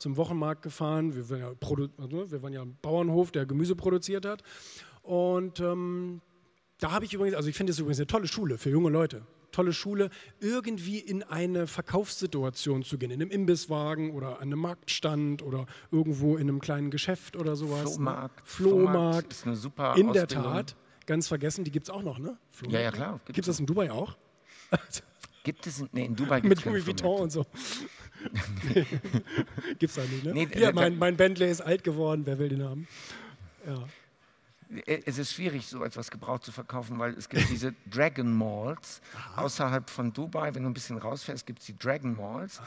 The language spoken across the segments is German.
zum Wochenmarkt gefahren. Wir waren ja, also wir waren ja ein Bauernhof, der Gemüse produziert hat. Und ähm, da habe ich übrigens, also ich finde es übrigens eine tolle Schule für junge Leute. Tolle Schule, irgendwie in eine Verkaufssituation zu gehen, in einem Imbisswagen oder an einem Marktstand oder irgendwo in einem kleinen Geschäft oder sowas. Flohmarkt. Flohmarkt. ist eine super In der Ausbildung. Tat, ganz vergessen, die gibt es auch noch, ne? Ja, ja, klar. Gibt es das in Dubai auch? Gibt es in, nee, in Dubai gibt Mit Louis Vuitton und so. Gibt's da nicht, ne? Nee, Hier, mein, mein Bentley ist alt geworden, wer will den haben? Ja. Äh, Es ist schwierig, so etwas gebraucht zu verkaufen, weil es gibt diese Dragon Malls außerhalb von Dubai. Wenn du ein bisschen rausfährst, gibt es die Dragon Malls.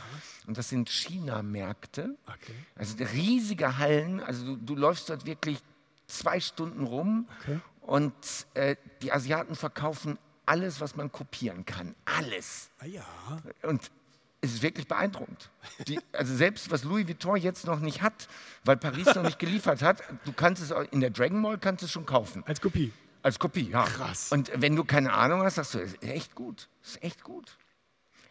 Und das sind China-Märkte. Okay. Also riesige Hallen. Also du, du läufst dort wirklich zwei Stunden rum. Okay. Und äh, die Asiaten verkaufen alles, was man kopieren kann. Alles. Ah ja. Und es ist wirklich beeindruckend. Die, also selbst was Louis Vuitton jetzt noch nicht hat, weil Paris noch nicht geliefert hat, du kannst es in der Dragon Mall kannst du es schon kaufen. Als Kopie. Als Kopie, ja. Krass. Und wenn du keine Ahnung hast, sagst du, das ist echt gut. Das ist echt gut.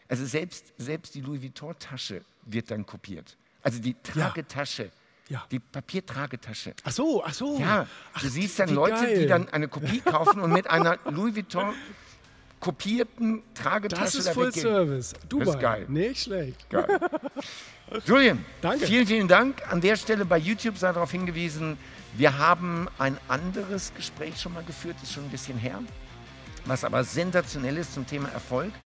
Also selbst, selbst die Louis Vuitton-Tasche wird dann kopiert. Also die Tragetasche. Ja. Die Papiertragetasche. Ach so, ach so. Ja, ach, du siehst dann Leute, geil. die dann eine Kopie kaufen und mit einer Louis Vuitton kopierten Tragetasche Das ist Full weggehen. Service. Dubai. geil. Nicht schlecht. Geil. Julian, Danke. vielen, vielen Dank. An der Stelle bei YouTube sei darauf hingewiesen, wir haben ein anderes Gespräch schon mal geführt, ist schon ein bisschen her, was aber sensationell ist zum Thema Erfolg.